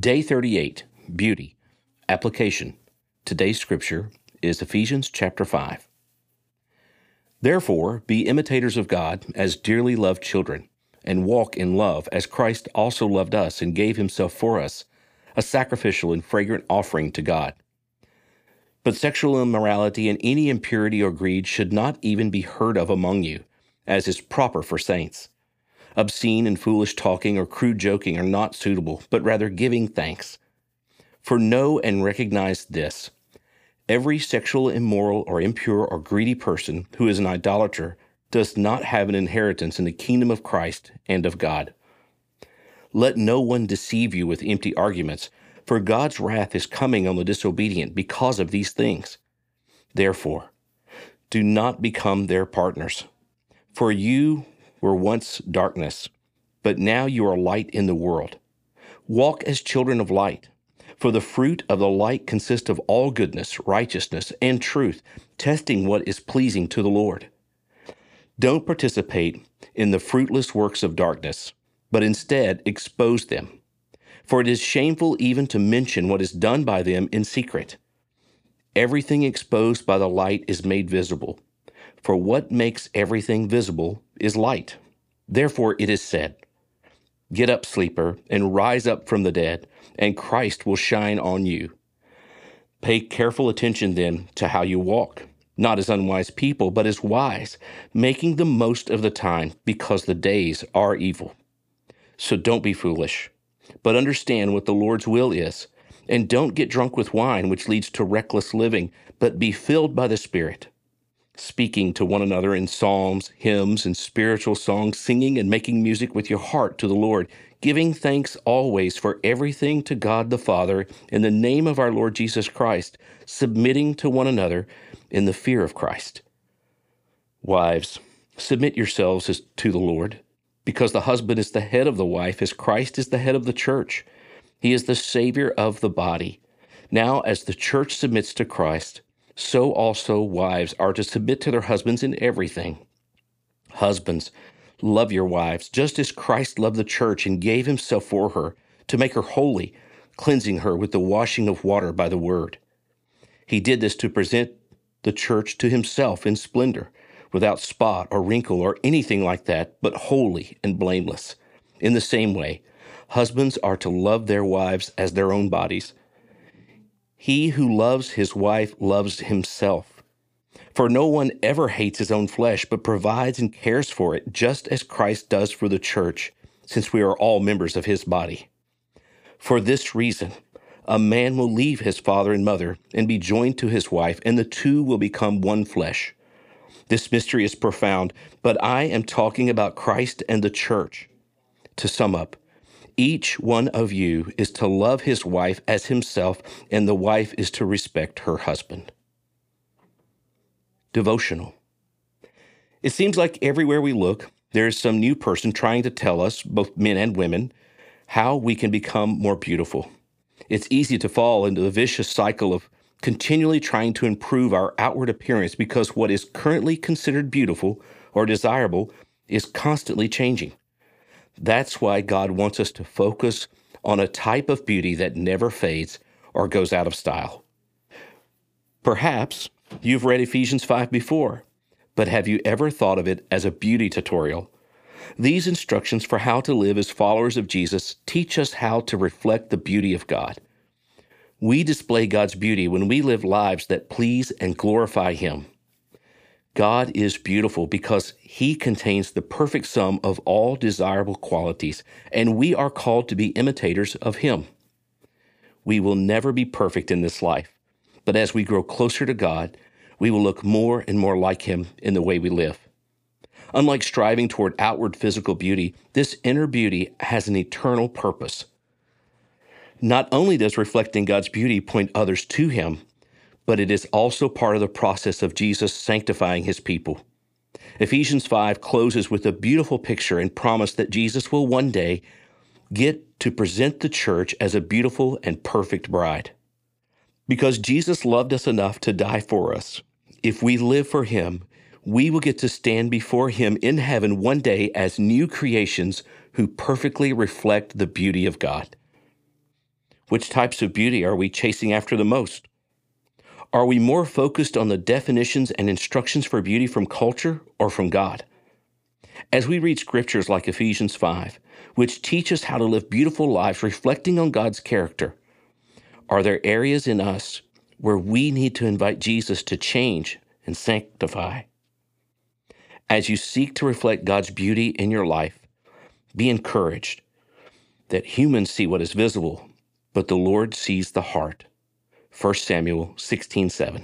Day 38 Beauty. Application. Today's scripture is Ephesians chapter 5. Therefore, be imitators of God as dearly loved children, and walk in love as Christ also loved us and gave himself for us, a sacrificial and fragrant offering to God. But sexual immorality and any impurity or greed should not even be heard of among you, as is proper for saints. Obscene and foolish talking or crude joking are not suitable, but rather giving thanks. For know and recognize this every sexual, immoral, or impure or greedy person who is an idolater does not have an inheritance in the kingdom of Christ and of God. Let no one deceive you with empty arguments, for God's wrath is coming on the disobedient because of these things. Therefore, do not become their partners. For you were once darkness, but now you are light in the world. Walk as children of light. For the fruit of the light consists of all goodness, righteousness, and truth, testing what is pleasing to the Lord. Don't participate in the fruitless works of darkness, but instead expose them. For it is shameful even to mention what is done by them in secret. Everything exposed by the light is made visible for what makes everything visible is light. Therefore it is said, Get up, sleeper, and rise up from the dead, and Christ will shine on you. Pay careful attention then to how you walk, not as unwise people, but as wise, making the most of the time, because the days are evil. So don't be foolish, but understand what the Lord's will is. And don't get drunk with wine, which leads to reckless living, but be filled by the Spirit speaking to one another in psalms, hymns, and spiritual songs, singing and making music with your heart to the Lord, giving thanks always for everything to God the Father in the name of our Lord Jesus Christ, submitting to one another in the fear of Christ. Wives, submit yourselves to the Lord, because the husband is the head of the wife, as Christ is the head of the church. He is the Savior of the body. Now, as the church submits to Christ, so also wives are to submit to their husbands in everything. Husbands, love your wives, just as Christ loved the church and gave himself for her to make her holy, cleansing her with the washing of water by the word. He did this to present the church to himself in splendor, without spot or wrinkle or anything like that, but holy and blameless. In the same way, husbands are to love their wives as their own bodies. He who loves his wife loves himself. For no one ever hates his own flesh, but provides and cares for it, just as Christ does for the church, since we are all members of his body. For this reason, a man will leave his father and mother and be joined to his wife, and the two will become one flesh. This mystery is profound, but I am talking about Christ and the church. To sum up, each one of you is to love his wife as himself, and the wife is to respect her husband. Devotional. It seems like everywhere we look, there is some new person trying to tell us, both men and women, how we can become more beautiful. It's easy to fall into the vicious cycle of continually trying to improve our outward appearance because what is currently considered beautiful or desirable is constantly changing. That's why God wants us to focus on a type of beauty that never fades or goes out of style. Perhaps you've read Ephesians 5 before, but have you ever thought of it as a beauty tutorial? These instructions for how to live as followers of Jesus teach us how to reflect the beauty of God. We display God's beauty when we live lives that please and glorify Him. God is beautiful because he contains the perfect sum of all desirable qualities, and we are called to be imitators of him. We will never be perfect in this life, but as we grow closer to God, we will look more and more like him in the way we live. Unlike striving toward outward physical beauty, this inner beauty has an eternal purpose. Not only does reflecting God's beauty point others to him, but it is also part of the process of Jesus sanctifying his people. Ephesians 5 closes with a beautiful picture and promise that Jesus will one day get to present the church as a beautiful and perfect bride. Because Jesus loved us enough to die for us, if we live for him, we will get to stand before him in heaven one day as new creations who perfectly reflect the beauty of God. Which types of beauty are we chasing after the most? Are we more focused on the definitions and instructions for beauty from culture or from God? As we read scriptures like Ephesians 5, which teach us how to live beautiful lives reflecting on God's character, are there areas in us where we need to invite Jesus to change and sanctify? As you seek to reflect God's beauty in your life, be encouraged that humans see what is visible, but the Lord sees the heart. 1 Samuel 16 7.